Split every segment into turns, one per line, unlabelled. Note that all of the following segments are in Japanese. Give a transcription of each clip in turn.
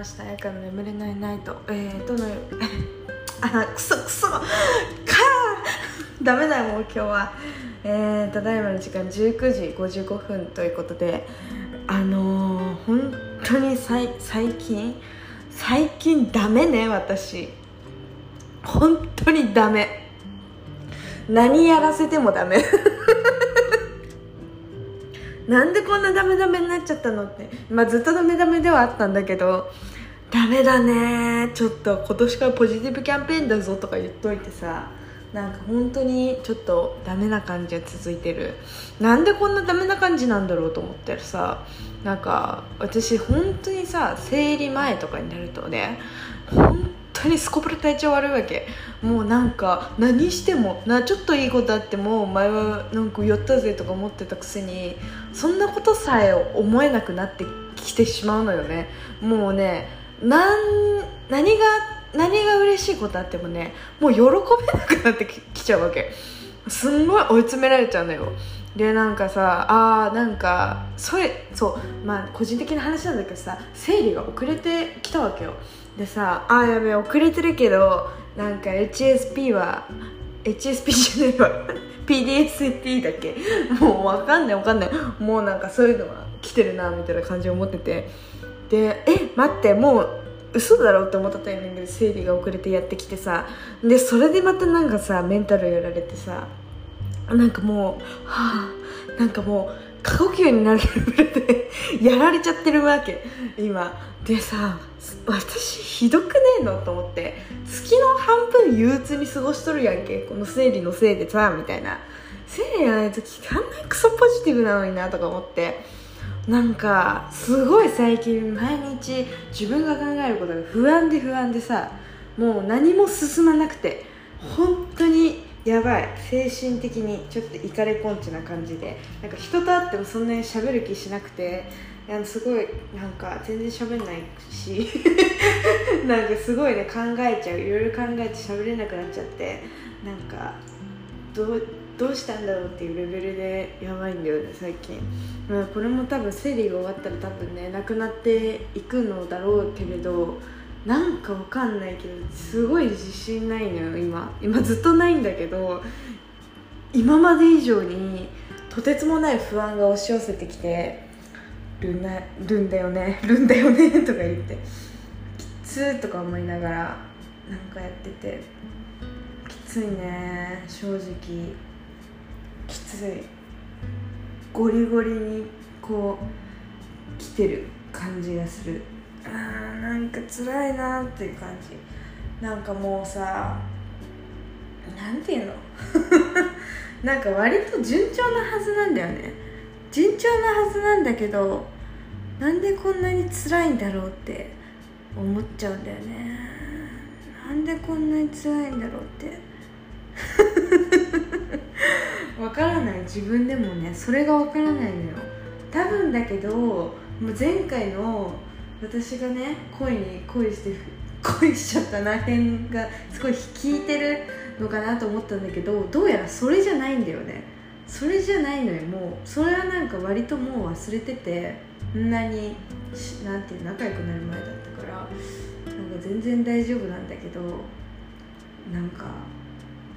ましたやから眠れないナイト。えー、どの あくそくそかー。ダメだよもう今日は。えー、ただいまの時間19時55分ということであのー、本当に最最近？最近ダメね私。本当にダメ。何やらせてもダメ。なんでこんなダメダメになっちゃったのって。まあずっとダメダメではあったんだけどメだね。ちょっと今年からポジティブキャンペーンだぞとか言っといてさ。なんか本当にちょっとダメな感じが続いてる。なんでこんなダメな感じなんだろうと思ってるさ。なんか私本当にさ生理前とかになるとね本当にすこぶる体調悪いわけ。もうなんか何してもなちょっといいことあっても前はなんか酔ったぜとか思ってたくせにそんなことさえ思えなくなってきてしまうのよね。もうねなん何が何が嬉しいことあってもねもう喜べなくなってきちゃうわけ。すんごい追い詰められちゃうのよ。でなんかさあーなんかそれそうまあ個人的な話なんだけどさ生理が遅れてきたわけよ。でさあーやべ遅れてるけどなんか HSP は HSP じゃないわ。PDSP だっけ？もうわかんないわかんない。もうなんかそういうのは来てるなみたいな感じを思ってて。でえ待ってもう嘘だろうって思ったタイミングで生理が遅れてやってきてさ。でそれでまたなんかさメンタルやられてさ。なんかもうはあなんかもう過呼吸になるレベルでやられちゃってるわけ。今。でさ私ひどくねえのと思って。月の半分憂鬱に過ごしとるやんけ。この生理のせいでさみたいな。生理がない時あんなクソポジティブなのになとか思って。なんかすごい最近毎日自分が考えることが不安で不安でさもう何も進まなくて本当にやばい精神的にちょっとイカレポンチな感じでなんか人と会ってもそんなに喋る気しなくていやすごいなんか全然喋んないし なんかすごいね考えちゃういろいろ考えて喋れなくなっちゃってなんかどうどうしたんだろうっていうレベルでやばいんだよね最近、まあ、これも多分生理が終わったら多分ねなくなっていくのだろうけれどなんかわかんないけどすごい自信ないのよ今。今ずっとないんだけど今まで以上にとてつもない不安が押し寄せてきてるんだるんだよね るんだよね とか言って。きつーとか思いながらなんかやってて。きついね正直。きついゴリゴリにこう来てる感じがする。あーなんか辛いなっていう感じ。なんかもうさなんていうの？なんか割と順調なはずなんだよね。順調なはずなんだけどなんでこんなに辛いんだろうって思っちゃうんだよね。なんでこんなに辛いんだろうって。わからない自分でもねそれがわからないのよ。多分だけどもう前回の私がね恋に恋して恋しちゃったな辺がすごい効いてるのかなと思ったんだけどどうやらそれじゃないんだよね。それじゃないのよもう。それはなんか割ともう忘れててこんなになんていう仲良くなる前だったからなんか全然大丈夫なんだけどなんか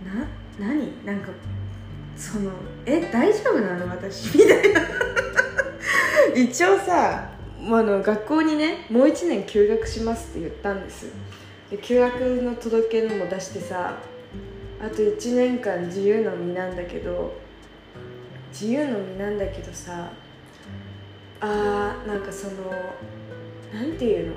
な何？なんかそのえ大丈夫なの？私。みたいな。一応さあの学校にねもう1年休学しますって言ったんです。で休学の届けのも出してさあと1年間自由の身なんだけど自由の身なんだけどさあーなんかそのなんていうの？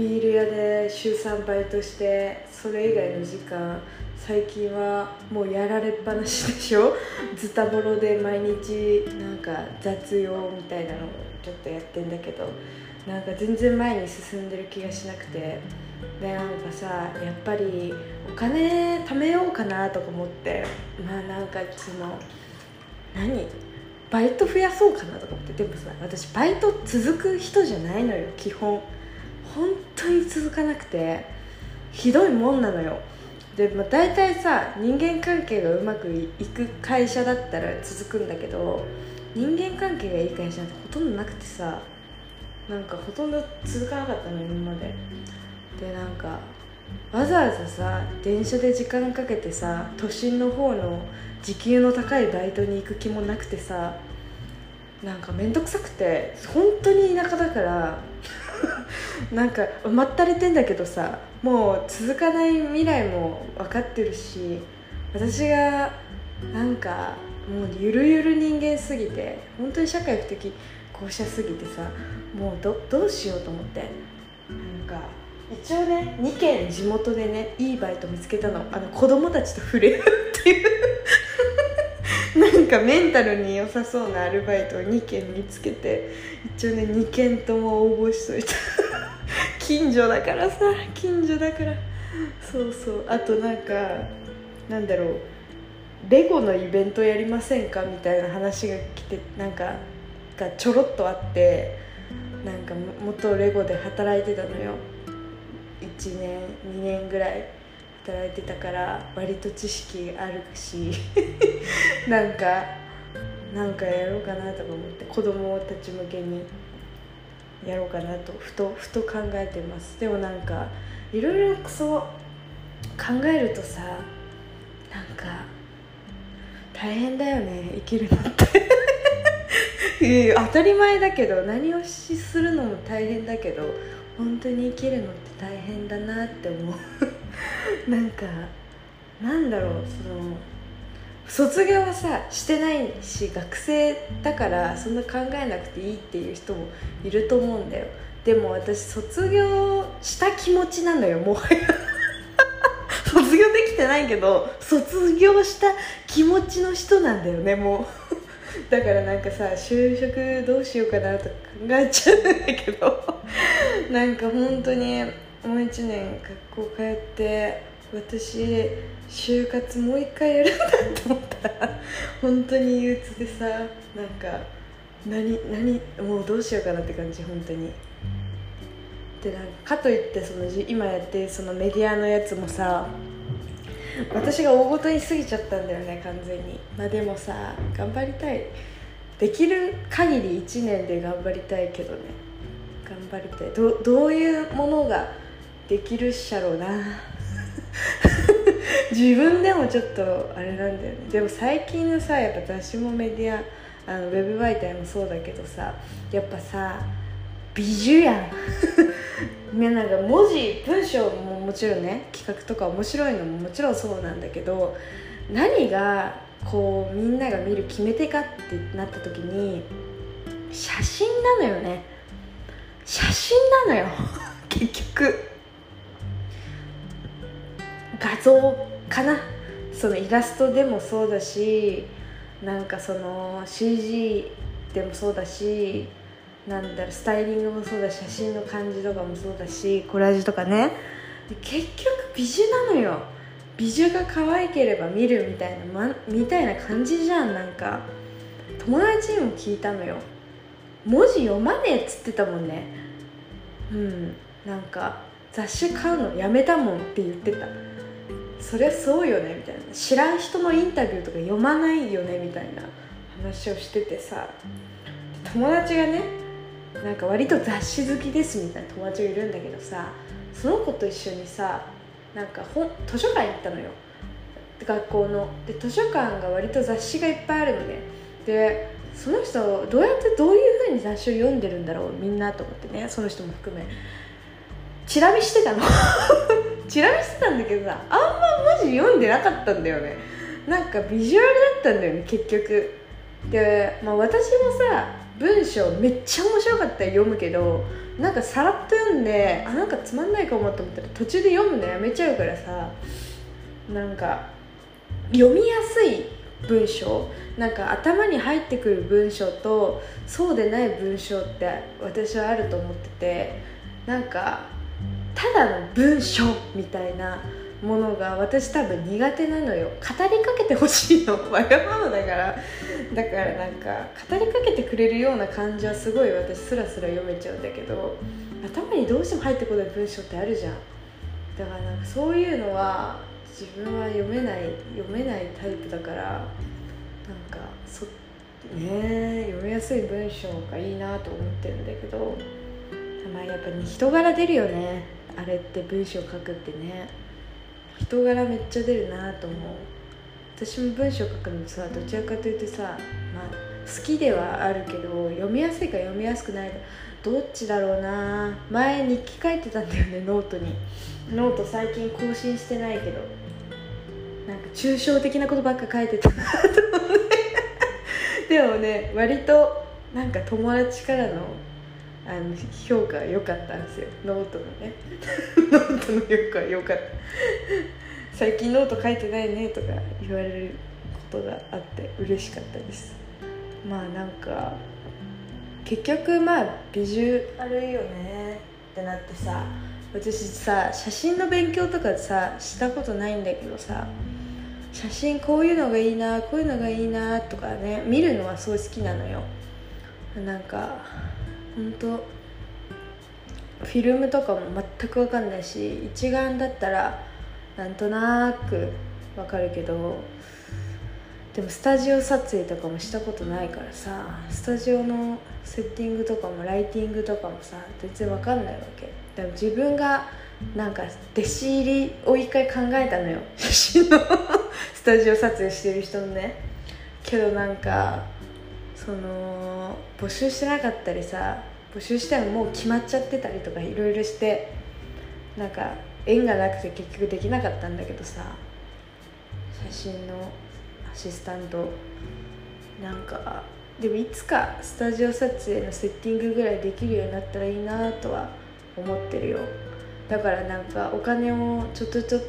ビール屋で週3バイトしてそれ以外の時間最近はもうやられっぱなしでしょ？ズタボロで毎日なんか雑用みたいなのをちょっとやってんだけどなんか全然前に進んでる気がしなくて。でなんかさやっぱりお金貯めようかなとか思ってまあなんかその何？バイト増やそうかなとか思って。でもさ私バイト続く人じゃないのよ基本。本当に続かなくてひどいもんなのよ。で、まあ、大体さ人間関係がうまくいく会社だったら続くんだけど人間関係がいい会社なんてほとんどなくてさなんかほとんど続かなかったの今まで。でなんかわざわざさ電車で時間かけてさ都心の方の時給の高いバイトに行く気もなくてさなんか面倒くさくて本当に田舎だから なんかまったれてんだけどさもう続かない未来も分かってるし私がなんかもうゆるゆる人間すぎて本当に社会不適合者すぎてさもうどうしようと思って。なんか一応ね2軒地元でねいいバイト見つけたの。あの子供たちと触れるっていう。かメンタルに良さそうなアルバイトを2件見つけて一応ね2件とも応募しといた。近所だからさ近所だから。そうそう。あとなんかなんだろう。レゴのイベントやりませんか？みたいな話が来てなんかがちょろっとあってなんか元レゴで働いてたのよ。1年2年ぐらい。働いてたから割と知識あるし なんかなんかやろうかなとか思って子供たち向けにやろうかなとふとふと考えてます。でもなんかいろいろそう考えるとさなんか大変だよね生きるのって。当たり前だけど何をしするのも大変だけど本当に生きるのって大変だなって思う。なんかなんだろうその卒業はさしてないし学生だからそんな考えなくていいっていう人もいると思うんだよ。でも私卒業した気持ちなのよもはや。卒業できてないけど卒業した気持ちの人なんだよねもう。だからなんかさ就職どうしようかなとか考えちゃうんだけど。なんか本当に1年学校通って私就活もう一回やるんだと思ったら 本当に憂鬱でさなんか何何もうどうしようかなって感じ本当に。でなんかかといってその今やってそのメディアのやつもさ私が大ごとに過ぎちゃったんだよね完全に。まあでもさ頑張りたい。できる限り1年で頑張りたいけどね。頑張りたい。どどういうものができるっしゃろうな。自分でもちょっとあれなんだよね。でも最近のさやっぱ雑誌もメディアあのウェブ媒体もそうだけどさやっぱさ美女やん。ねなんか文字文章ももちろんね企画とか面白いのももちろんそうなんだけど何がこうみんなが見る決め手かってなった時に写真なのよね。写真なのよ。結局。画像かな？そのイラストでもそうだしなんかその CG でもそうだしなんだろうスタイリングもそうだし写真の感じとかもそうだしコラージュとかね。結局美女なのよ。美女が可愛ければ見るみたいな、ま、みたいな感じじゃん。なんか友達にも聞いたのよ。文字読まねえっつってたもんね。うんなんか雑誌買うのやめたもんって言ってた。そりゃそうよねみたいな。知らん人のインタビューとか読まないよねみたいな話をしててさ。友達がねなんか割と雑誌好きですみたいな友達がいるんだけどさその子と一緒にさなんか本図書館行ったのよ。学校の。で図書館が割と雑誌がいっぱいあるのね。でその人どうやってどういうふうに雑誌を読んでるんだろうみんなと思ってねその人も含め。チラ見してたの。チラ見してたんだけどさあんま文字読んでなかったんだよね。なんかビジュアルだったんだよね結局。で、まあ、私もさ文章めっちゃ面白かったら読むけどなんかさらっと読んであなんかつまんないかもと思ったら途中で読むのやめちゃうからさなんか読みやすい文章なんか頭に入ってくる文章とそうでない文章って私はあると思っててなんかただの文章みたいなものが私多分苦手なのよ。語りかけてほしいの。わがままだから。だからなんか語りかけてくれるような感じはすごい私スラスラ読めちゃうんだけど。頭にどうしても入ってこない文章ってあるじゃん。だからなんかそういうのは自分は読めない読めないタイプだからなんかそね読みやすい文章がいいなと思ってるんだけど。まあやっぱね人柄出るよね。あれって文章書くってね。人柄めっちゃ出るなと思う。私も文章書くのさどちらかというとさまあ好きではあるけど読みやすいか読みやすくないかどっちだろうな。前日記書いてたんだよねノートに。ノート最近更新してないけど。なんか抽象的なことばっか書いてたなと思ってでもね割となんか友達からのあの評価良かったんですよ。ノートのね。ノートの評価が良かった。最近ノート書いてないねとか言われることがあって嬉しかったです。まあなんか結局まあビジュアルよね。ってなってさ私さ写真の勉強とかさしたことないんだけどさ写真こういうのがいいなこういうのがいいなとかね見るのはすごい好きなのよ。なんか本当フィルムとかも全く分かんないし一眼だったらなんとなく分かるけどでもスタジオ撮影とかもしたことないからさスタジオのセッティングとかもライティングとかもさ全然分かんないわけ。でも自分がなんか弟子入りを一回考えたのよ。写真のスタジオ撮影してる人のね。けどなんかその募集してなかったりさ募集してももう決まっちゃってたりとかいろいろしてなんか縁がなくて結局できなかったんだけどさ写真のアシスタントなんかでもいつかスタジオ撮影のセッティングぐらいできるようになったらいいなとは思ってるよ。だからなんかお金をちょっとちょっ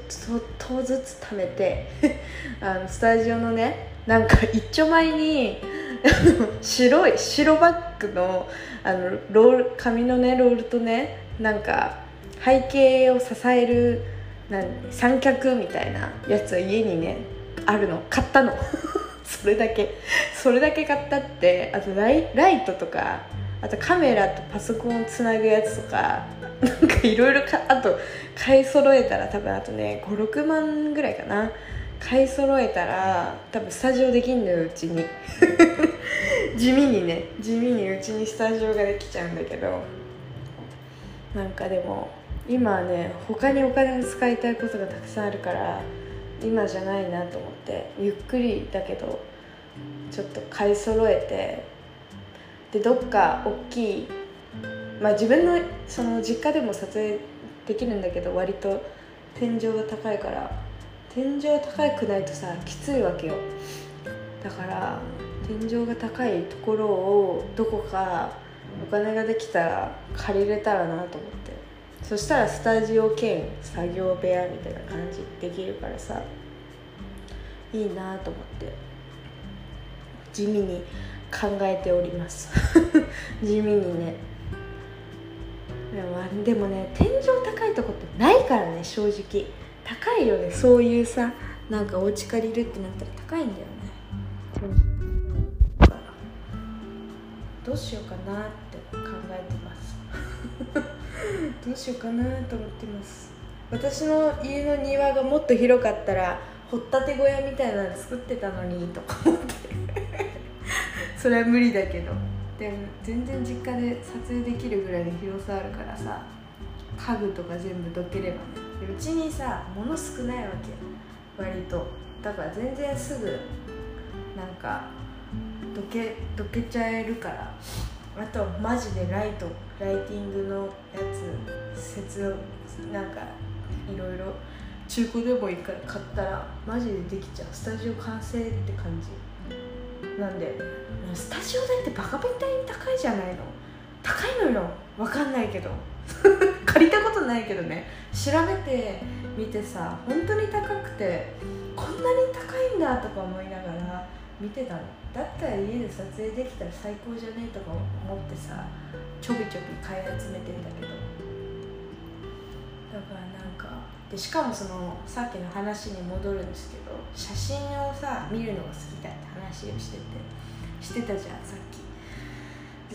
とずつ貯めて あのスタジオのねなんか一丁前に 白い白バッグのあのロール紙のねロールとねなんか背景を支えるなん三脚みたいなやつは家にねあるの。買ったの。それだけ。それだけ買ったってあとライライトとかあとカメラとパソコンをつなぐやつとか なんかいろいろあと買い揃えたら多分あとね56万ぐらいかな。買い揃えたら多分スタジオできんのようちに。地味にね。地味にうちにスタジオができちゃうんだけど。なんかでも今はね他にお金を使いたいことがたくさんあるから今じゃないなと思ってゆっくりだけどちょっと買い揃えてでどっか大きいまあ自分のその実家でも撮影できるんだけど割と天井が高いから天井高くないとさきついわけよ。だから天井が高いところをどこかお金ができたら借りれたらなと思って。そしたらスタジオ兼作業部屋みたいな感じできるからさいいなと思って。地味に考えております。地味にね。でもでもね天井高いとこってないからね正直。高いよねそういうさなんかお家借りるってなったら高いんだよね。どうしようかなって考えてます。どうしようかなと思ってます。私の家の庭がもっと広かったら掘ったて小屋みたいなの作ってたのにとか思って。それは無理だけど。でも全然実家で撮影できるぐらいの広さあるからさ家具とか全部どければねうちにさ物少ないわけ。割と。だから全然すぐなんかどけどけちゃえるから。あとマジでライト。ライティングのやつ節なんかいろいろ。中古でもいいから買ったらマジでできちゃう。スタジオ完成って感じ。なんでスタジオ代ってバカみたいに高いじゃないの。高いのよ。分かんないけど。借りたことないけどね。調べてみてさ本当に高くてこんなに高いんだとか思いながら見てたの。だったら家で撮影できたら最高じゃねえとか思ってさちょびちょび買い集めてんだけど。だからなんかでしかもそのさっきの話に戻るんですけど写真をさ見るのが好きだって話をしててしてたじゃんさっき。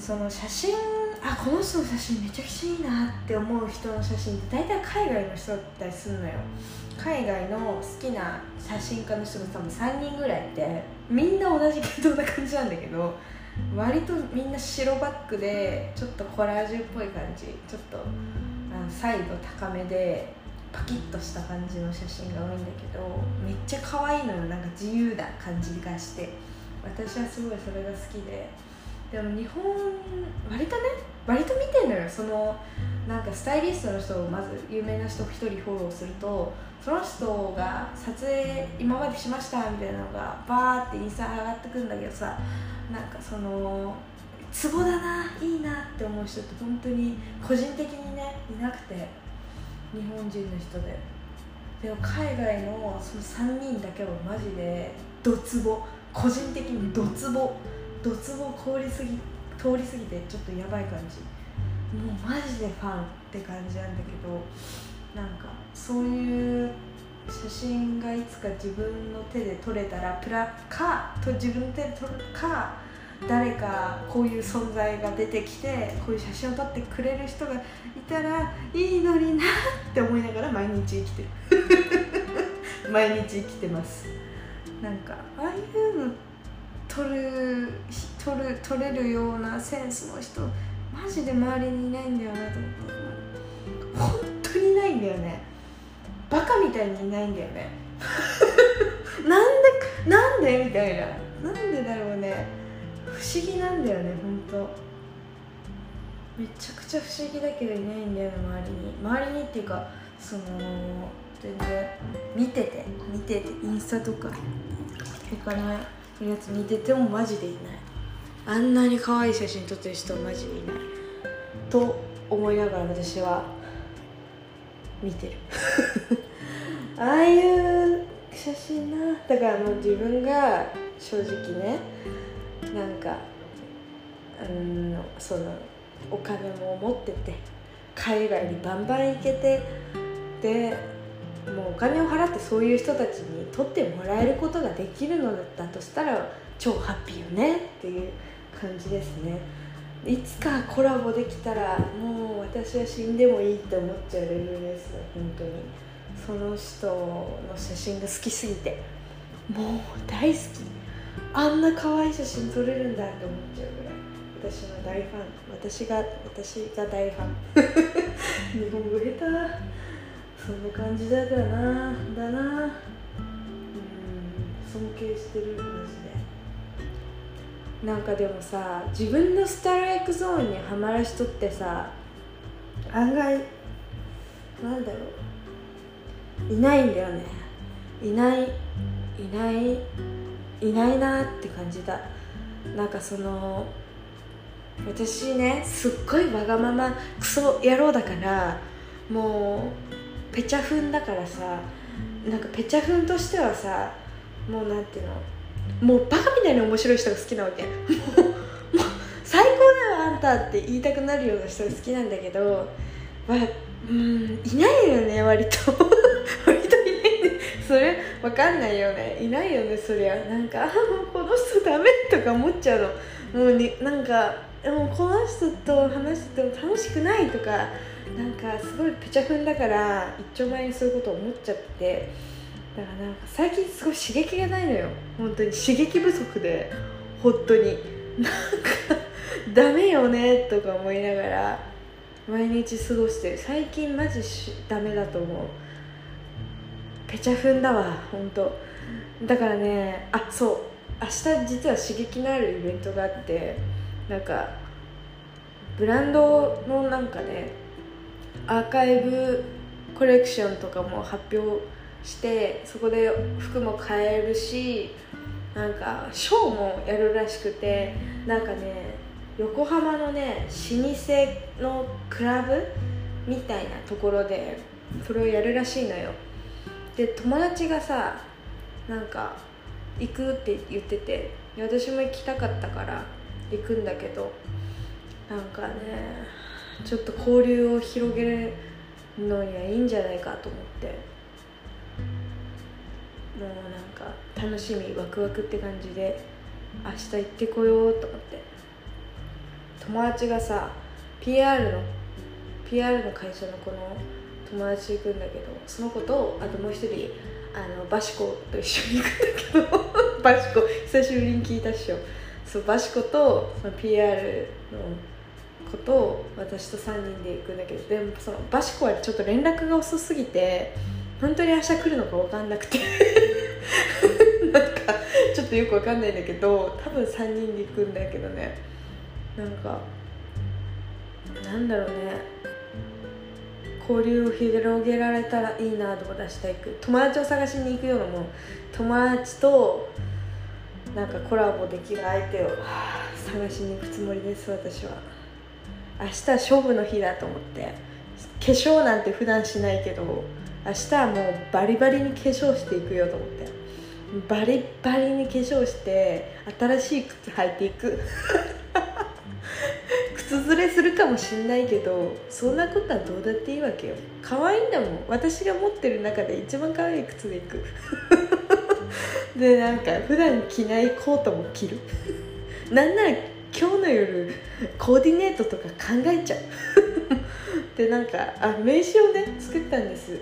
その写真あこの人の写真めちゃくちゃいいなって思う人の写真って大体海外の人だったりするのよ。海外の好きな写真家の人が多分3人ぐらいいてみんな同じ系統な感じなんだけど割とみんな白バックでちょっとコラージュっぽい感じちょっとあのサイド高めでパキッとした感じの写真が多いんだけどめっちゃ可愛いのよ。なんか自由な感じがして。私はすごいそれが好きで。でも日本割とね割と見てんのよ。そのなんかスタイリストの人をまず有名な人1人フォローするとその人が撮影今までしましたみたいなのがバーってインスタ上がってくんだけどさなんかそのツボだないいなって思う人って本当に個人的にねいなくて日本人の人で。でも海外のその3人だけはマジでドツボ。個人的にドツボ。ドツボ通り過ぎ通り過ぎてちょっとやばい感じ。もうマジでファンって感じなんだけどなんかそういう写真がいつか自分の手で撮れたらプラかと自分の手で撮るか誰かこういう存在が出てきてこういう写真を撮ってくれる人がいたらいいのになって思いながら毎日生きてる。毎日生きてます。なんかああいうの撮る撮る撮れるようなセンスの人マジで周りにいないんだよなと思って本当にいないんだよね。バカみたいにいないんだよね。なんでなんでみたいな。なんでだろうね。不思議なんだよね本当。めちゃくちゃ不思議だけどいないんだよね周りに。周りにっていうかその全然見てて見ててインスタとか。他のやつ見ててもマジでいない。あんなに可愛い写真撮ってる人はマジでいない。と思いながら私は見てる。ああいう写真な。だからもう自分が正直ねなんかうんそのお金も持ってて海外にバンバン行けてでもうお金を払ってそういう人たちに撮ってもらえることができるのだとしたら超ハッピーよねっていう感じですね。いつかコラボできたらもう私は死んでもいいって思っちゃうレベルです。本当に。その人の写真が好きすぎてもう大好き。あんな可愛い写真撮れるんだって思っちゃうぐらい。私の大ファン。私が私が大ファン。日本語下手そんな感じだからなだな。うん尊敬してるマジで。なんかでもさ自分のスタイルエクゾーンにはまる人ってさ案外なんだろう。いないんだよね。いないいないいないなって感じだ。なんかその私ねすっごいわがままクソ野郎だからもうペチャフンだからさなんかペチャフンとしてはさもうなんていうのもうバカみたいに面白い人が好きなわけ。もうもう最高だよあんたって言いたくなるような人が好きなんだけどまあうんいないよね割と。割といないね。それわかんないよね。いないよねそりゃ。なんかあもうこの人ダメとか思っちゃうの。もうになんかもうこの人と話してても楽しくないとかなんかすごいペチャフンだから一丁前にそういうこと思っちゃってだからなんか最近すごい刺激がないのよ。本当に刺激不足で。本当に。なんかダメよねとか思いながら毎日過ごしてる。最近マジしダメだと思う。ペチャフンだわ本当。だからねあそう。明日実は刺激のあるイベントがあってなんかブランドのなんかねアーカイブコレクションとかも発表してそこで服も買えるしなんかショーもやるらしくてなんかね横浜のね老舗のクラブみたいなところでそれをやるらしいのよ。で友達がさなんか行くって言ってて私も行きたかったから行くんだけどなんかねちょっと交流を広げるのにはいいんじゃないかと思って。もうなんか楽しみワクワクって感じで明日行ってこようと思って。友達がさ PR の PR の会社の子の友達行くんだけどその子とあともう一人あのバシコと一緒に行くんだけど バシコ久しぶりに聞いたっしょ。そうバシコとその PR の子と私と3人で行くんだけどでもそのバシコはちょっと連絡が遅すぎて本当に明日来るのか分かんなくて なんかちょっとよく分かんないんだけど多分3人で行くんだけどね。なんかなんだろうね。交流を広げられたらいいなとか出したいく友達を探しに行くようなもん。友達となんかコラボできる相手を探しに行くつもりです私は。明日は勝負の日だと思って化粧なんて普段しないけど明日はもうバリバリに化粧していくよと思ってバリバリに化粧して新しい靴履いていく。靴ずれするかもしんないけどそんなことはどうだっていいわけよ。可愛いんだもん。私が持ってる中で一番可愛い靴でいく。でなんか普段着ないコートも着る。なんなら今日の夜コーディネートとか考えちゃう。でなんかあ名刺をね作ったんです。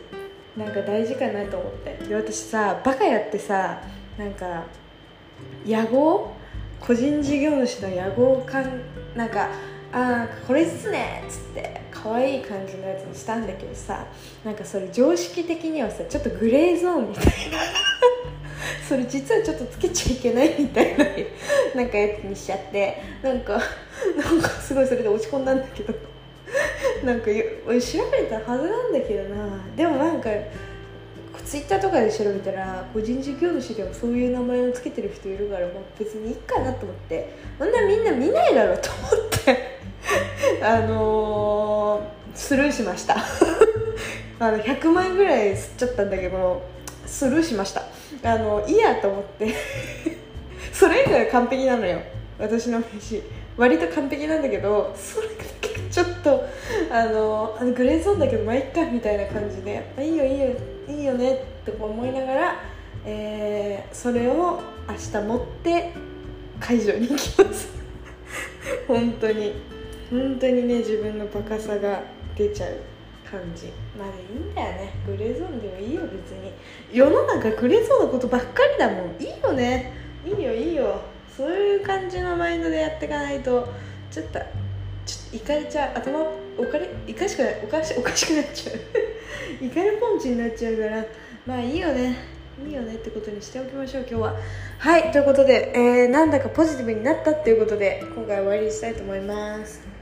なんか大事かなと思って。で私さバカやってさなんか野号個人事業主の野号かんなんかあこれっすねっつって可愛い感じのやつにしたんだけどさなんかそれ常識的にはさちょっとグレーゾーンみたいな。それ実はちょっとつけちゃいけないみたいななんかやつにしちゃってなんかなんかすごいそれで落ち込んだんだけどなんか調べたはずなんだけどな。でもなんかツイッターとかで調べたら個人事業主でもそういう名前をつけてる人いるから、まあ、別にいいかなと思ってそんなみんな見ないだろうと思ってあのー、スルーしました。あの100万円ぐらい吸っちゃったんだけどスルーしました。あのいいやと思って。それ以外は完璧なのよ。私の飯割と完璧なんだけどそれだけちょっとあのあのグレーゾーンだけどまあいっかみたいな感じであいいよいいよいいよねって思いながら、えー、それを明日持って会場に行きます。本当に。本当にね自分のバカさが出ちゃう。感じ。まあいいんだよね。グレーゾーンでもいいよ別に。世の中グレーゾーンのことばっかりだもん。いいよね。いいよいいよ。そういう感じのマインドでやっていかないと。ちょっとちょっといかれちゃう。頭おかれいかしくない。おかしおかしくなっちゃう。いかれポンチになっちゃうから。まあいいよね。いいよねってことにしておきましょう今日は。はいということで、えー、なんだかポジティブになったっていうことで今回終わりにしたいと思います。